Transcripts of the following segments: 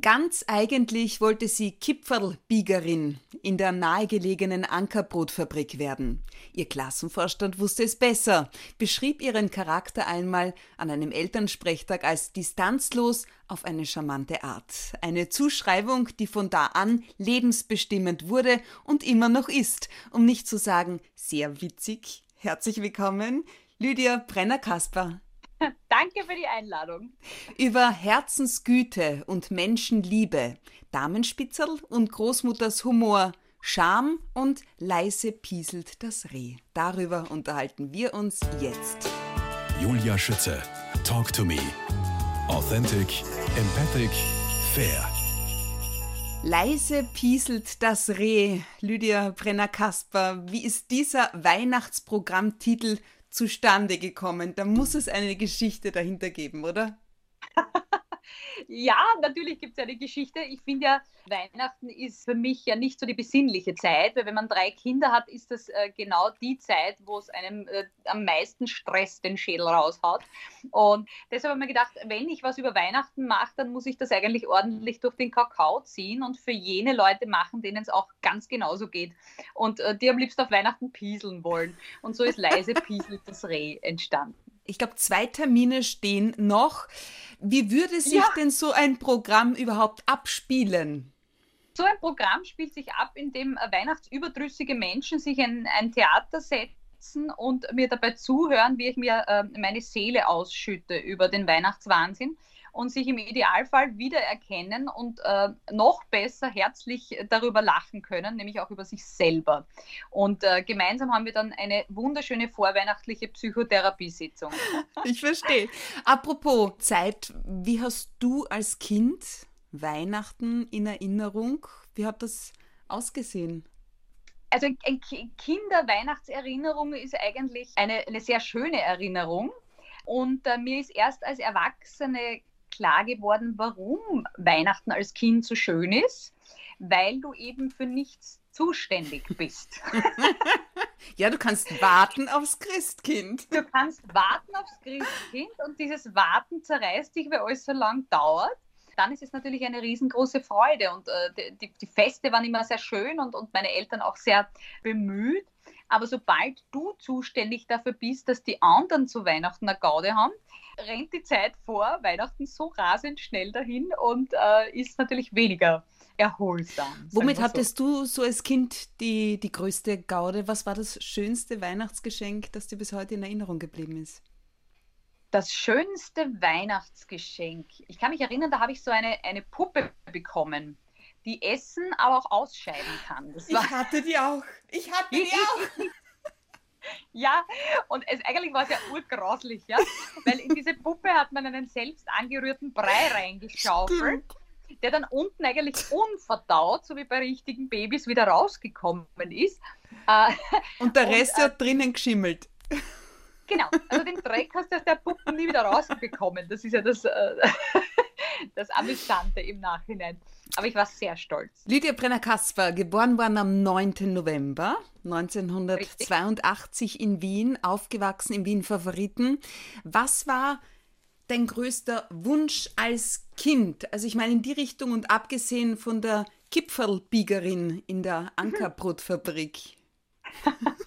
Ganz eigentlich wollte sie Kipferlbiegerin in der nahegelegenen Ankerbrotfabrik werden. Ihr Klassenvorstand wusste es besser, beschrieb ihren Charakter einmal an einem Elternsprechtag als distanzlos auf eine charmante Art. Eine Zuschreibung, die von da an lebensbestimmend wurde und immer noch ist, um nicht zu sagen sehr witzig. Herzlich willkommen, Lydia Brenner-Kasper. Danke für die Einladung. Über Herzensgüte und Menschenliebe, Damenspitzel und Großmutters Humor, Scham und leise pieselt das Reh. Darüber unterhalten wir uns jetzt. Julia Schütze, Talk to Me. Authentic, empathic, fair. Leise pieselt das Reh. Lydia Brenner-Kasper, wie ist dieser Weihnachtsprogrammtitel zustande gekommen? Da muss es eine Geschichte dahinter geben, oder? ja, natürlich gibt es eine Geschichte. Ich finde ja, Weihnachten ist für mich ja nicht so die besinnliche Zeit, weil wenn man drei Kinder hat, ist das äh, genau die Zeit, wo es einem äh, am meisten Stress den Schädel raushaut. Und deshalb habe ich mir gedacht, wenn ich was über Weihnachten mache, dann muss ich das eigentlich ordentlich durch den Kakao ziehen und für jene Leute machen, denen es auch ganz genauso geht und äh, die am liebsten auf Weihnachten pieseln wollen. Und so ist leise pieselt das Reh entstanden. Ich glaube, zwei Termine stehen noch. Wie würde sich ja. denn so ein Programm überhaupt abspielen? So ein Programm spielt sich ab, indem weihnachtsüberdrüssige Menschen sich in ein Theater setzen und mir dabei zuhören, wie ich mir äh, meine Seele ausschütte über den Weihnachtswahnsinn und sich im Idealfall wiedererkennen und äh, noch besser herzlich darüber lachen können, nämlich auch über sich selber. Und äh, gemeinsam haben wir dann eine wunderschöne vorweihnachtliche Psychotherapiesitzung. Ich verstehe. Apropos Zeit, wie hast du als Kind Weihnachten in Erinnerung? Wie hat das ausgesehen? Also ein Kinder-Weihnachtserinnerung ist eigentlich eine, eine sehr schöne Erinnerung. Und äh, mir ist erst als Erwachsene klar geworden, warum Weihnachten als Kind so schön ist, weil du eben für nichts zuständig bist. ja, du kannst warten aufs Christkind. Du kannst warten aufs Christkind und dieses Warten zerreißt dich, weil alles so lang dauert. Dann ist es natürlich eine riesengroße Freude und äh, die, die, Feste waren immer sehr schön und, und meine Eltern auch sehr bemüht. Aber sobald du zuständig dafür bist, dass die anderen zu Weihnachten eine Gaude haben, rennt die Zeit vor Weihnachten so rasend schnell dahin und äh, ist natürlich weniger erholsam. Womit hattest so. du so als Kind die, die größte Gaude? Was war das schönste Weihnachtsgeschenk, das dir bis heute in Erinnerung geblieben ist? Das schönste Weihnachtsgeschenk. Ich kann mich erinnern, da habe ich so eine, eine Puppe bekommen die essen, aber auch ausscheiden kann. ich hatte die auch. Ich hatte die auch. Ja, und es, eigentlich war es ja urgrauslich, ja, weil in diese Puppe hat man einen selbst angerührten Brei reingeschaufelt, Stimmt. der dann unten eigentlich unverdaut, so wie bei richtigen Babys, wieder rausgekommen ist. Äh, und der Rest und, hat drinnen geschimmelt. Genau, also den Dreck hast du aus der Puppe nie wieder rausbekommen. Das ist ja das, äh, das Amüsante im Nachhinein. Aber ich war sehr stolz. Lydia Brenner-Kasper, geboren worden am 9. November 1982 Richtig. in Wien, aufgewachsen in Wien Favoriten. Was war dein größter Wunsch als Kind? Also ich meine in die Richtung und abgesehen von der Kipferlbiegerin in der Ankerbrotfabrik.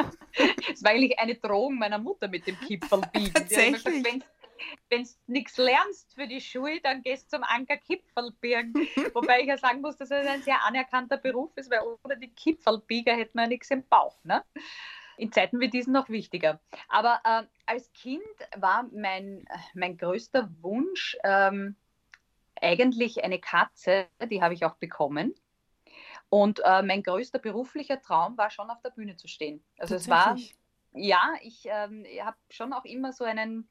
Es war eigentlich eine Drohung meiner Mutter mit dem Kipferlbiegen. Tatsächlich wenn du nichts lernst für die Schule, dann gehst du zum Anker Kipfelbirgen. Wobei ich ja sagen muss, dass es ein sehr anerkannter Beruf ist, weil ohne die Kipfelbieger hätte man ja nichts im Bauch. Ne? In Zeiten wie diesen noch wichtiger. Aber äh, als Kind war mein, mein größter Wunsch ähm, eigentlich eine Katze, die habe ich auch bekommen. Und äh, mein größter beruflicher Traum war schon auf der Bühne zu stehen. Also es war, ja, ich ähm, habe schon auch immer so einen,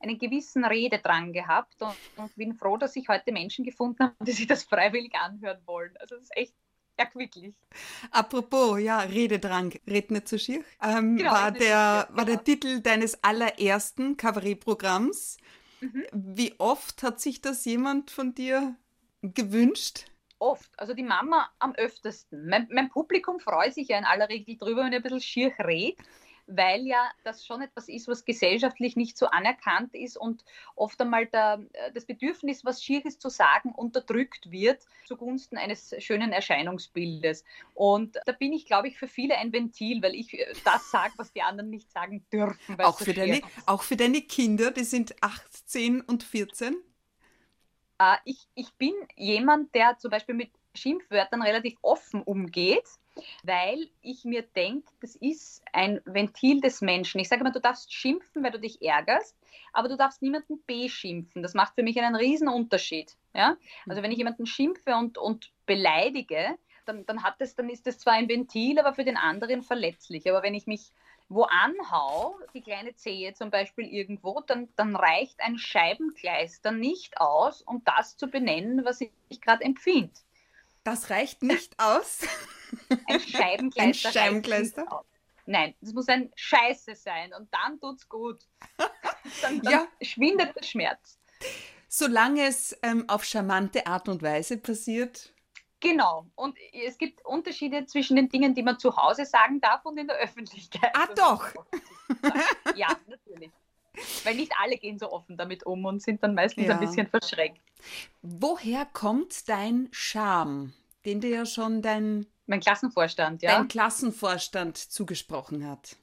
einen gewissen Rededrang gehabt und, und, bin froh, dass ich heute Menschen gefunden habe, die sich das freiwillig anhören wollen. Also das ist echt erquicklich. Apropos, ja, Rededrang, red nicht so schier, ähm, genau, war, der, war der genau. Titel deines allerersten Kabarettprogramms. Mhm. Wie oft hat sich das jemand von dir gewünscht? Oft, also die Mama am öftesten. Mein, mein Publikum freut sich ja in aller Regel drüber, wenn ich ein bisschen schier rede. Weil ja das schon etwas ist, was gesellschaftlich nicht so anerkannt ist und oft einmal der, äh, das Bedürfnis, was Schieres zu sagen, unterdrückt wird zugunsten eines schönen Erscheinungsbildes. Und da bin ich, glaube ich, für viele ein Ventil, weil ich äh, das sage, was die anderen nicht sagen dürfen. Auch für, deine, auch für deine Kinder, die sind 18 und 14? Äh, ich, ich bin jemand, der zum Beispiel mit Schimpfwörtern relativ offen umgeht weil ich mir denke, das ist ein Ventil des Menschen. Ich sage immer, du darfst schimpfen, weil du dich ärgerst, aber du darfst niemanden beschimpfen. Das macht für mich einen riesen Unterschied. Ja? Also wenn ich jemanden schimpfe und, und beleidige, dann, dann, hat das, dann ist das zwar ein Ventil, aber für den anderen verletzlich. Aber wenn ich mich wo anhau, die kleine Zehe zum Beispiel irgendwo, dann, dann reicht ein Scheibenkleister nicht aus, um das zu benennen, was ich, ich gerade empfinde. Das reicht nicht aus. Ein Scheibenkleister. Ein Scheibenkleister? Nein, das muss ein Scheiße sein und dann tut's gut. dann, dann ja. schwindet der Schmerz. Solange es ähm, auf charmante Art und Weise passiert. Genau. Und es gibt Unterschiede zwischen den Dingen, die man zu Hause sagen darf und in der Öffentlichkeit. Ah, doch. ja, natürlich. Weil nicht alle gehen so offen damit um und sind dann meistens ja. ein bisschen verschreckt. Woher kommt dein Charme, den dir ja schon dein, mein Klassenvorstand, ja? dein Klassenvorstand zugesprochen hat?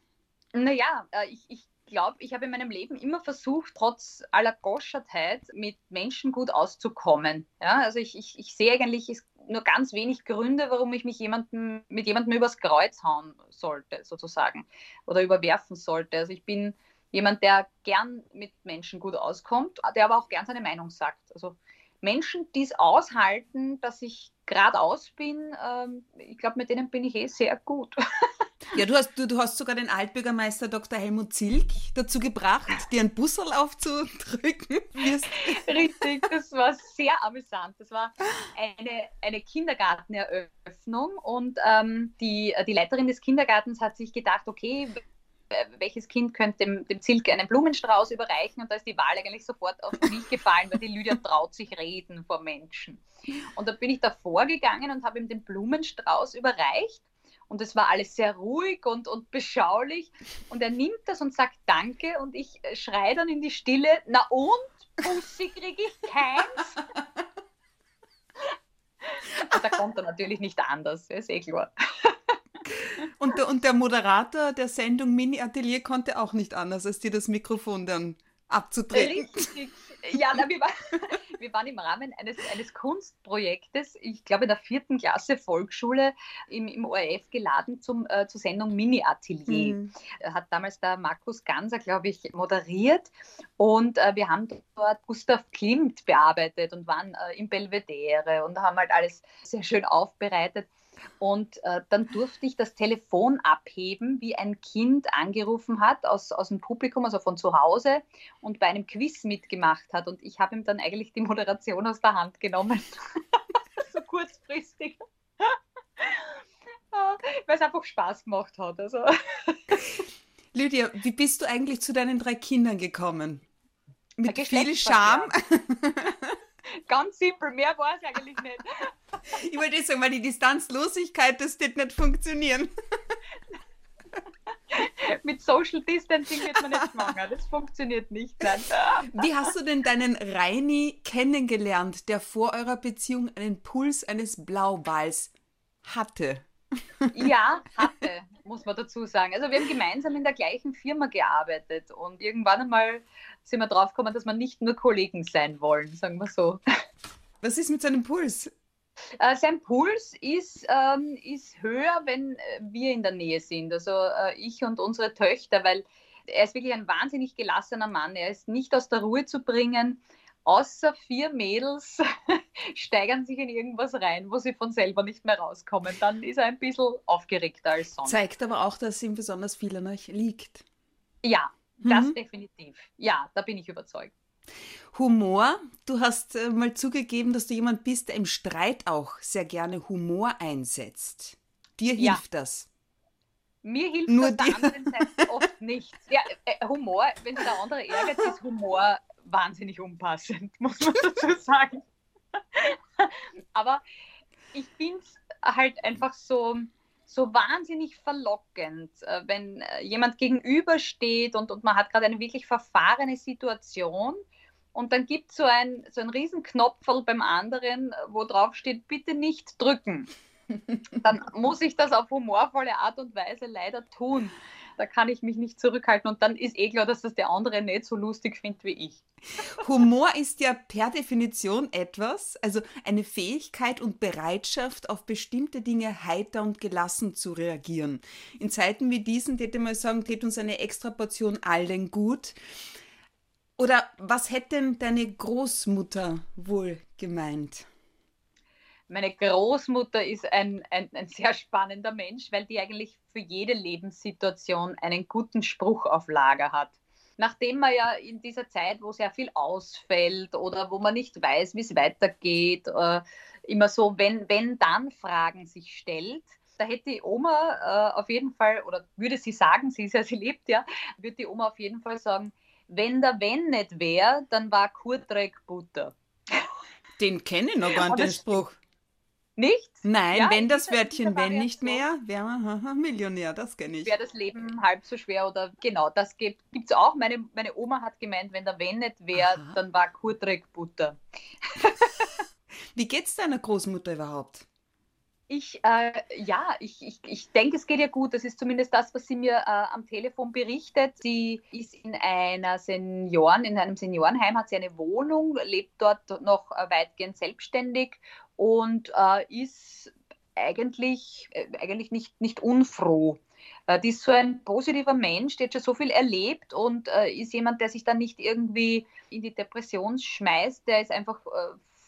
Naja, äh, ich, ich glaube, ich habe in meinem Leben immer versucht, trotz aller Goschertheit mit Menschen gut auszukommen. Ja, also ich, ich, ich sehe eigentlich nur ganz wenig Gründe, warum ich mich jemandem, mit jemandem übers Kreuz hauen sollte, sozusagen, oder überwerfen sollte. Also ich bin jemand, der gern mit Menschen gut auskommt, der aber auch gern seine Meinung sagt. Also Menschen, die es aushalten, dass ich geradeaus bin, ähm, ich glaube, mit denen bin ich eh sehr gut. Ja, du hast, du, du hast sogar den Altbürgermeister Dr. Helmut Zilk dazu gebracht, dir ein Busserl aufzudrücken. Richtig, das war sehr amüsant. Das war eine, eine Kindergarteneröffnung und ähm, die, die Leiterin des Kindergartens hat sich gedacht, okay, welches Kind könnte dem, dem Zilke einen Blumenstrauß überreichen? Und da ist die Wahl eigentlich sofort auf mich gefallen, weil die Lydia traut sich reden vor Menschen. Und da bin ich davor gegangen und habe ihm den Blumenstrauß überreicht. Und es war alles sehr ruhig und, und beschaulich. Und er nimmt das und sagt Danke. Und ich äh, schreie dann in die Stille, na und, Bussi kriege ich keins. Und da kommt er natürlich nicht anders, ist eh klar. Und der, und der Moderator der Sendung Mini Atelier konnte auch nicht anders, als dir das Mikrofon dann abzutreten. Richtig. Ja, na, wir, war, wir, waren im Rahmen eines, eines Kunstprojektes, ich glaube in der vierten Klasse Volksschule im, im ORF geladen zum, äh, zur Sendung Mini Atelier. Mhm. Hat damals der Markus Ganser, glaube ich, moderiert und äh, wir haben dort Gustav Klimt bearbeitet und waren äh, im Belvedere und haben halt alles sehr schön aufbereitet. Und äh, dann durfte ich das Telefon abheben, wie ein Kind angerufen hat aus, aus dem Publikum, also von zu Hause, und bei einem Quiz mitgemacht hat. Und ich habe ihm dann eigentlich die Moderation aus der Hand genommen. so kurzfristig. Weil es einfach Spaß gemacht hat. Also. Lydia, wie bist du eigentlich zu deinen drei Kindern gekommen? Mit viel Charme? Ganz simpel, mehr war es eigentlich nicht. Ich wollte sagen, weil die Distanzlosigkeit, das wird nicht funktionieren. Mit Social Distancing wird man nicht schwanger. Das funktioniert nicht. Nein. Wie hast du denn deinen Reini kennengelernt, der vor eurer Beziehung einen Puls eines Blauwals hatte? Ja, hatte, muss man dazu sagen. Also wir haben gemeinsam in der gleichen Firma gearbeitet und irgendwann einmal sind wir draufgekommen, dass wir nicht nur Kollegen sein wollen, sagen wir so. Was ist mit seinem Puls? Äh, sein Puls ist, ähm, ist höher, wenn äh, wir in der Nähe sind, also äh, ich und unsere Töchter, weil er ist wirklich ein wahnsinnig gelassener Mann. Er ist nicht aus der Ruhe zu bringen. Außer vier Mädels steigern sich in irgendwas rein, wo sie von selber nicht mehr rauskommen. Dann ist er ein bisschen aufgeregter als sonst. Zeigt aber auch, dass ihm besonders viel an euch liegt. Ja, das mhm. definitiv. Ja, da bin ich überzeugt. Humor. Du hast äh, mal zugegeben, dass du jemand bist, der im Streit auch sehr gerne Humor einsetzt. Dir hilft ja. das. Mir hilft Nur das der anderen Seite oft nicht. Ja, äh, Humor, wenn der andere ärgert, ist Humor wahnsinnig unpassend, muss man dazu sagen. Aber ich finde es halt einfach so, so wahnsinnig verlockend, äh, wenn jemand gegenübersteht und, und man hat gerade eine wirklich verfahrene Situation und dann gibt es so ein, so ein Riesenknopferl beim anderen, wo drauf steht, bitte nicht drücken. dann muss ich das auf humorvolle Art und Weise leider tun da kann ich mich nicht zurückhalten. Und dann ist eh klar, dass das der andere nicht so lustig findet wie ich. Humor ist ja per Definition etwas, also eine Fähigkeit und Bereitschaft, auf bestimmte Dinge heiter und gelassen zu reagieren. In Zeiten wie diesen, hätte man sagen, tät uns eine extra Portion allen gut. Oder was hätte denn deine Großmutter wohl gemeint? Meine Großmutter ist ein, ein, ein, sehr spannender Mensch, weil die eigentlich für jede Lebenssituation einen guten Spruch auf Lager hat. Nachdem man ja in dieser Zeit, wo sehr viel ausfällt oder wo man nicht weiß, wie es weitergeht, äh, immer so, wenn, wenn dann Fragen sich stellt, da hätte die Oma äh, auf jeden Fall, oder würde sie sagen, sie ist ja, sie lebt ja, würde die Oma auf jeden Fall sagen, wenn der Wenn nicht wäre, dann war Kurtreck Butter. Den kenne ich noch gar nicht, den Spruch. Nicht? Nein, ja, wenn das Wörtchen wenn nicht mehr, wäre man Millionär, das kenne ich. Wäre das Leben halb so schwer oder genau, das gibt es auch. Meine, meine Oma hat gemeint, wenn der wenn nicht wäre, dann war Kurtreck Butter. Wie geht es deiner Großmutter überhaupt? Ich, äh, ja, ich, ich, ich denke, es geht ihr gut. Das ist zumindest das, was sie mir äh, am Telefon berichtet. Sie ist in einer Senioren, in einem Seniorenheim, hat sie eine Wohnung, lebt dort noch äh, weitgehend selbstständig und äh, ist eigentlich, äh, eigentlich nicht, nicht unfroh. Äh, die ist so ein positiver Mensch, der hat schon so viel erlebt und ist jemand, der sich dann nicht irgendwie in die Depression schmeißt. Der ist einfach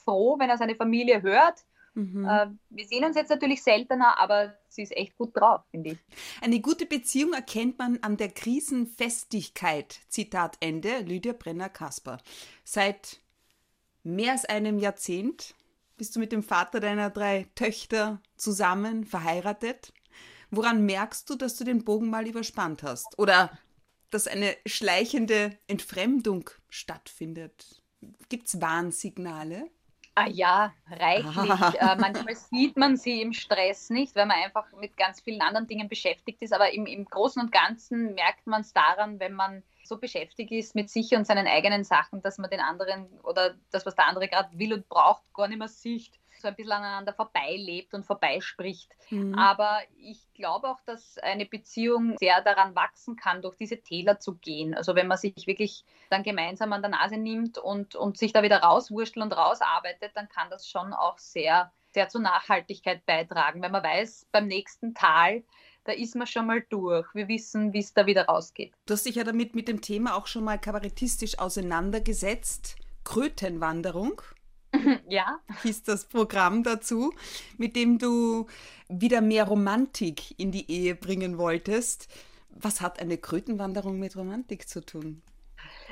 froh, wenn er seine Familie hört. Mhm. Äh, wir sehen uns jetzt natürlich seltener, aber sie ist echt gut drauf, finde ich. Eine gute Beziehung erkennt man an der Krisenfestigkeit. Zitat Ende, Lydia Brenner-Kasper. Seit mehr als einem Jahrzehnt bist du mit dem Vater deiner drei Töchter zusammen verheiratet? Woran merkst du, dass du den Bogen mal überspannt hast? Oder dass eine schleichende Entfremdung stattfindet? Gibt es Warnsignale? Ah ja, reichlich. äh, manchmal sieht man sie im Stress nicht, weil man einfach mit ganz vielen anderen Dingen beschäftigt ist. Aber im, im Großen und Ganzen merkt man es daran, wenn man so beschäftigt ist mit sich und seinen eigenen Sachen, dass man den anderen oder das, was der andere gerade will und braucht, gar nicht mehr sieht so ein bisschen aneinander vorbeilebt und vorbeispricht. Mhm. Aber ich glaube auch, dass eine Beziehung sehr daran wachsen kann, durch diese Täler zu gehen. Also wenn man sich wirklich dann gemeinsam an der Nase nimmt und, und sich da wieder rauswurschtelt und rausarbeitet, dann kann das schon auch sehr, sehr zur Nachhaltigkeit beitragen, wenn man weiß, beim nächsten Tal, da ist man schon mal durch. Wir wissen, wie es da wieder rausgeht. Du hast dich ja damit mit dem Thema auch schon mal kabarettistisch auseinandergesetzt. Krötenwanderung. Ja. Hieß das Programm dazu, mit dem du wieder mehr Romantik in die Ehe bringen wolltest. Was hat eine Krötenwanderung mit Romantik zu tun?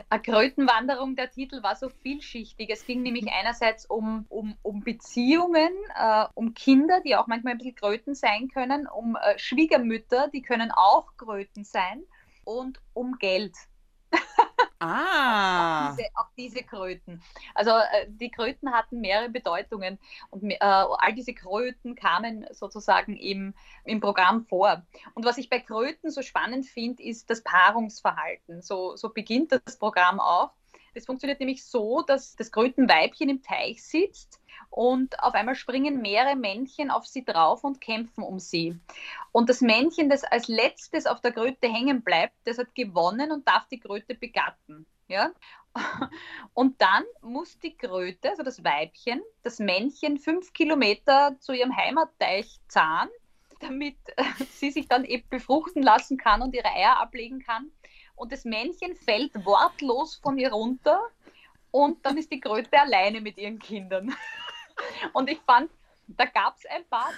Eine Krötenwanderung, der Titel war so vielschichtig. Es ging nämlich einerseits um, um, um Beziehungen, äh, um Kinder, die auch manchmal ein bisschen Kröten sein können, um äh, Schwiegermütter, die können auch Kröten sein und um Geld. Ah. auch, diese, auch, diese, Kröten. Also äh, die Kröten hatten mehrere Bedeutungen und äh, all diese Kröten kamen sozusagen im, im Programm vor. Und was ich bei Kröten so spannend finde, ist das Paarungsverhalten. So, so beginnt das Programm auch. Das funktioniert nämlich so, dass das Krötenweibchen im Teich sitzt und auf einmal springen mehrere Männchen auf sie drauf und kämpfen um sie. Und das Männchen, das als letztes auf der Kröte hängen bleibt, das hat gewonnen und darf die Kröte begatten. Ja? Und dann muss die Kröte, also das Weibchen, das Männchen fünf Kilometer zu ihrem Heimatteich zahlen, damit sie sich dann eben befruchten lassen kann und ihre Eier ablegen kann. Und das Männchen fällt wortlos von ihr runter und dann ist die Kröte alleine mit ihren Kindern. Und ich fand, da gab es ein paar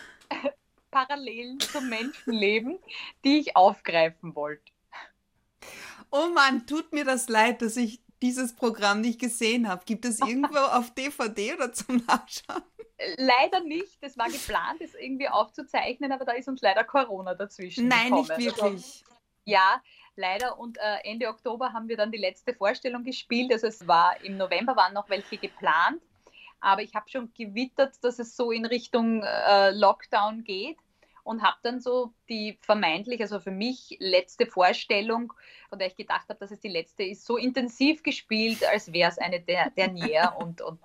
Parallelen zum Menschenleben, die ich aufgreifen wollte. Oh Mann, tut mir das leid, dass ich dieses Programm nicht gesehen habe. Gibt es irgendwo auf DVD oder zum Nachschauen? Leider nicht. Das war geplant, das irgendwie aufzuzeichnen, aber da ist uns leider Corona dazwischen. Nein, gekommen. nicht wirklich. Also, ja, leider. Und äh, Ende Oktober haben wir dann die letzte Vorstellung gespielt. Also es war im November waren noch welche geplant, aber ich habe schon gewittert, dass es so in Richtung äh, Lockdown geht. und habe dann so die vermeintlich, also für mich letzte Vorstellung, von der ich gedacht habe, dass es die letzte ist, so intensiv gespielt, als wäre es eine der Dernier und, und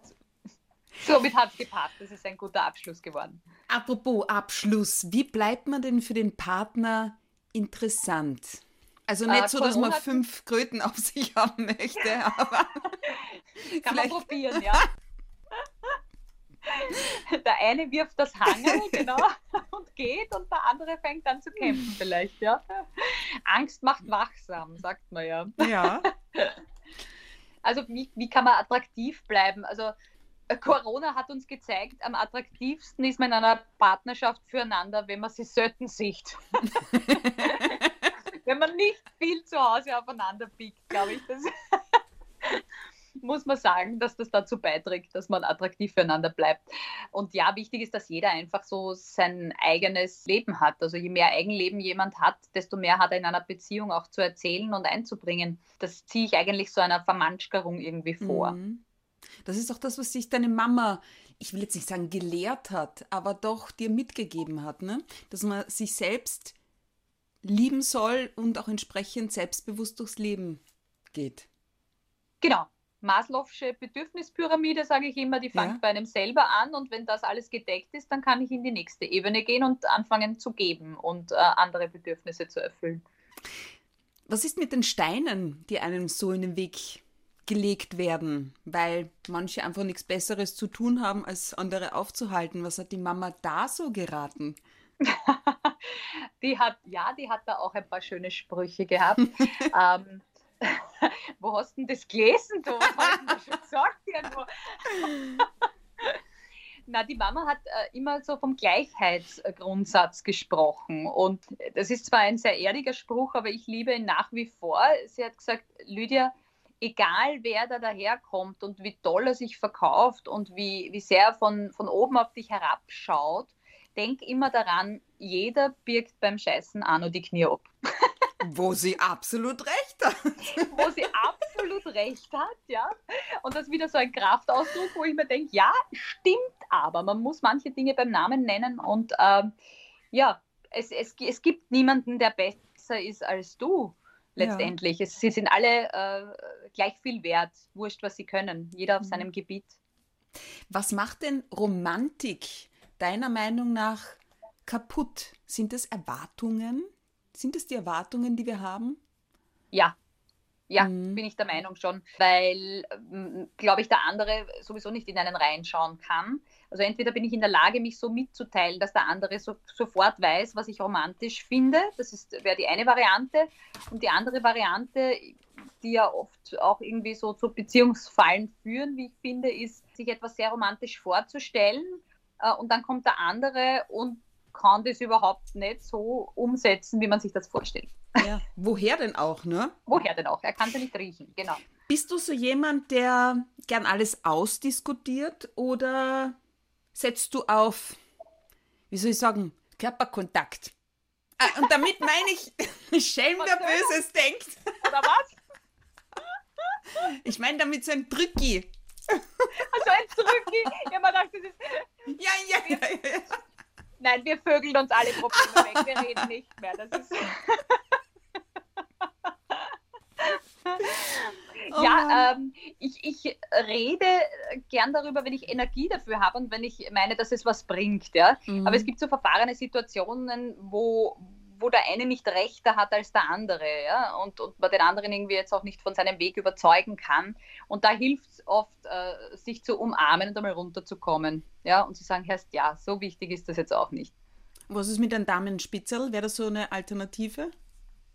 somit hat es gepasst. Das ist ein guter Abschluss geworden. Apropos Abschluss, wie bleibt man denn für den Partner interessant? Also nicht äh, so, dass man fünf Kröten auf sich haben möchte, aber. Kann man probieren, ja. Der eine wirft das Hangel, genau, und geht und der andere fängt an zu kämpfen vielleicht, ja. Angst macht wachsam, sagt man ja. Ja. Also wie, wie kann man attraktiv bleiben? Also äh, Corona hat uns gezeigt, am attraktivsten ist man in einer Partnerschaft füreinander, wenn man sie selten sieht. wenn man nicht viel zu Hause aufeinander biegt, glaube ich. Das muss man sagen, dass das dazu beiträgt, dass man attraktiv füreinander bleibt. Und ja, wichtig ist, dass jeder einfach so sein eigenes Leben hat. Also je mehr Eigenleben jemand hat, desto mehr hat er in einer Beziehung auch zu erzählen und einzubringen. Das ziehe ich eigentlich so einer Vermanschkerung irgendwie vor. Mhm. Das ist auch das, was sich deine Mama, ich will jetzt nicht sagen gelehrt hat, aber doch dir mitgegeben hat, ne? dass man sich selbst lieben soll und auch entsprechend selbstbewusst durchs Leben geht. Genau. Maslow'sche Bedürfnispyramide, sage ich immer, die fängt ja. bei einem selber an und wenn das alles gedeckt ist, dann kann ich in die nächste Ebene gehen und anfangen zu geben und äh, andere Bedürfnisse zu erfüllen. Was ist mit den Steinen, die einem so in den Weg gelegt werden, weil manche einfach nichts Besseres zu tun haben, als andere aufzuhalten. Was hat die Mama da so geraten? die hat, ja, die hat da auch ein paar schöne Sprüche gehabt. ähm, wo hast du denn das gelesen? Du hast du schon gesagt irgendwo. Na, die Mama hat äh, immer so vom Gleichheitsgrundsatz gesprochen. Und das ist zwar ein sehr ehrlicher Spruch, aber ich liebe ihn nach wie vor. Sie hat gesagt, Lydia, egal wer da daherkommt und wie toll er sich verkauft und wie, wie sehr er von, von oben auf dich herabschaut, denk immer daran, jeder birgt beim Scheißen auch noch die Knie ab. Wo sie absolut recht hat. Wo sie absolut recht hat, ja. Und das ist wieder so ein Kraftausdruck, wo ich mir denke, ja, stimmt aber. Man muss manche Dinge beim Namen nennen und ähm, ja, es, es, es gibt niemanden, der besser ist als du letztendlich. Ja. Es, sie sind alle äh, gleich viel wert, wurscht, was sie können, jeder auf mhm. seinem Gebiet. Was macht denn Romantik deiner Meinung nach kaputt? Sind es Erwartungen? Sind es die Erwartungen, die wir haben? Ja, ja, mhm. bin ich der Meinung schon, weil, glaube ich, der andere sowieso nicht in einen reinschauen kann. Also entweder bin ich in der Lage, mich so mitzuteilen, dass der andere so, sofort weiß, was ich romantisch finde. Das wäre die eine Variante. Und die andere Variante, die ja oft auch irgendwie so zu Beziehungsfallen führen, wie ich finde, ist, sich etwas sehr romantisch vorzustellen. Äh, und dann kommt der andere und kann das überhaupt nicht so umsetzen, wie man sich das vorstellt. Ja. Woher denn auch, ne? Woher denn auch? Er kann sie nicht riechen, genau. Bist du so jemand, der gern alles ausdiskutiert oder setzt du auf, wie soll ich sagen, Körperkontakt? Ah, und damit meine ich, Schelm, der Böses denkt. Oder was? Ich meine damit so ein Drücki. Also ein Drücki? Ja, man dachte, das ist. Ja, ja, ja, ja. Nein, wir vögeln uns alle Probleme weg. Wir reden nicht mehr. Das ist. Oh ja, ähm, ich, ich rede gern darüber, wenn ich Energie dafür habe und wenn ich meine, dass es was bringt. Ja? Mhm. Aber es gibt so verfahrene Situationen, wo, wo der eine nicht rechter hat als der andere, ja, und, und man den anderen irgendwie jetzt auch nicht von seinem Weg überzeugen kann. Und da hilft es oft, äh, sich zu umarmen und einmal runterzukommen, ja, und zu sagen, Herrst, ja, so wichtig ist das jetzt auch nicht. Was ist mit einem Damenspitzel? Wäre das so eine Alternative?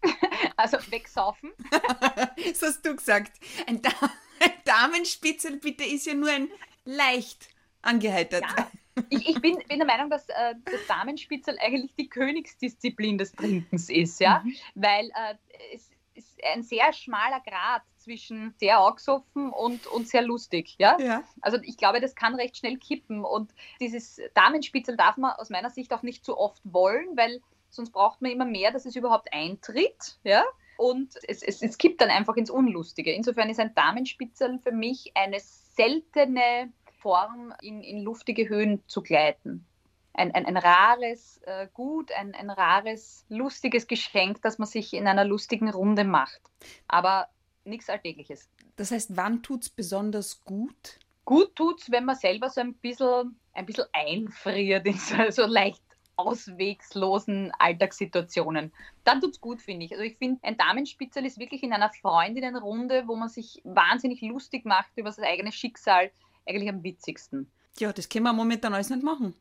also wegsaufen. das hast du gesagt. Ein, da ein Damenspitzel bitte ist ja nur ein leicht angeheitert. Ja. Ich, ich bin, bin, der Meinung, dass äh, das Damenspitzel eigentlich die Königsdisziplin des Trinkens ist, ja, mhm. weil äh, es ist ein sehr schmaler Grad zwischen sehr angesoffen und, und sehr lustig, ja? ja. Also ich glaube, das kann recht schnell kippen und dieses Damenspitzel darf man aus meiner Sicht auch nicht zu oft wollen, weil sonst braucht man immer mehr, dass es überhaupt eintritt, ja. Und es, es, es kippt dann einfach ins Unlustige. Insofern ist ein Damenspitzel für mich eine seltene Form, in, in luftige Höhen zu gleiten. ein, ein, ein rares äh, Gut, ein, ein rares, lustiges Geschenk, das man sich in einer lustigen Runde macht. Aber nichts Alltägliches. Das heißt, wann tut es besonders gut? Gut tut es, wenn man selber so ein bisschen, ein bisschen einfriert in so, so leicht auswegslosen Alltagssituationen. Dann tut es gut, finde ich. Also ich finde, ein Damenspitzel ist wirklich in einer Freundinnenrunde, wo man sich wahnsinnig lustig macht über sein eigenes Schicksal, eigentlich am witzigsten. Ja, das können wir momentan alles nicht machen.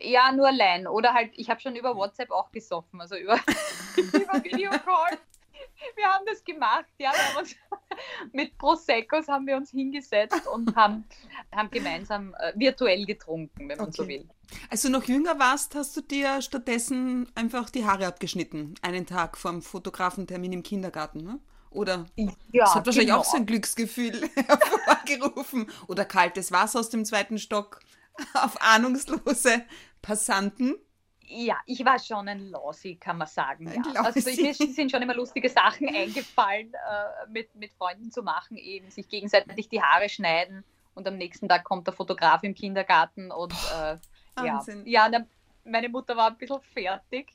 Ja, nur allein. Oder halt, ich habe schon über WhatsApp auch gesoffen, also über, über Videocall. Wir haben das gemacht, ja. Haben uns, mit Proseccos haben wir uns hingesetzt und haben, haben gemeinsam äh, virtuell getrunken, wenn man okay. so will. Als du noch jünger warst, hast du dir stattdessen einfach die Haare abgeschnitten, einen Tag vor dem Fotografentermin im Kindergarten, ne? Oder ja, das hat wahrscheinlich genau. auch so ein Glücksgefühl hervorgerufen. Oder kaltes Wasser aus dem zweiten Stock auf ahnungslose Passanten. Ja, ich war schon ein Lossy, kann man sagen. Ja. Also mir sind schon immer lustige Sachen eingefallen, äh, mit, mit Freunden zu machen, eben sich gegenseitig die Haare schneiden und am nächsten Tag kommt der Fotograf im Kindergarten und äh, ja, ja dann, meine Mutter war ein bisschen fertig.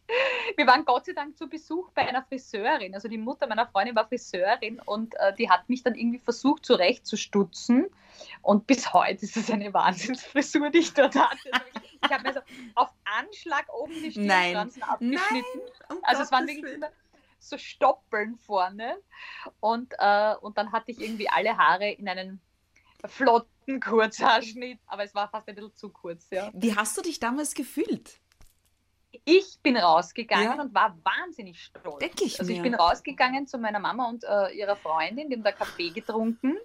Wir waren Gott sei Dank zu Besuch bei einer Friseurin. Also die Mutter meiner Freundin war Friseurin und äh, die hat mich dann irgendwie versucht zurechtzustutzen. Und bis heute ist es eine Wahnsinnsfrisur, die ich dort hatte. Also ich habe mir so auf Anschlag oben die Stirnfransen abgeschnitten. Nein, um also es waren wirklich so Stoppeln vorne. Und, äh, und dann hatte ich irgendwie alle Haare in einen flotten Kurzhaarschnitt, aber es war fast ein bisschen zu kurz. Ja. Wie hast du dich damals gefühlt? Ich bin rausgegangen ja. und war wahnsinnig stolz. Denk ich also ich bin rausgegangen zu meiner Mama und äh, ihrer Freundin, die haben da Kaffee getrunken.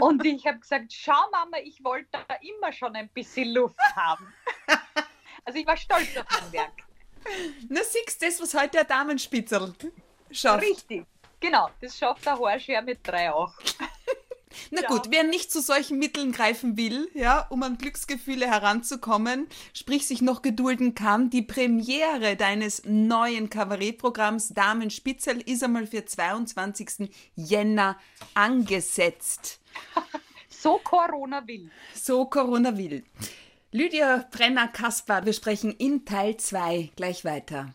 und ich habe gesagt, schau Mama, ich wollte da immer schon ein bisschen Luft haben. also ich war stolz auf mein Werk. Na siehst du das, was heute der Damenspitzel schafft. Richtig, genau. Das schafft der Haarschere mit drei auch. Na ja. gut, wer nicht zu solchen Mitteln greifen will, ja, um an Glücksgefühle heranzukommen, sprich sich noch gedulden kann, die Premiere deines neuen Kabarettprogramms Damen Spitzel ist einmal für 22. Jänner angesetzt. so Corona will. So Corona will. Lydia Brenner-Kaspar, wir sprechen in Teil 2 gleich weiter.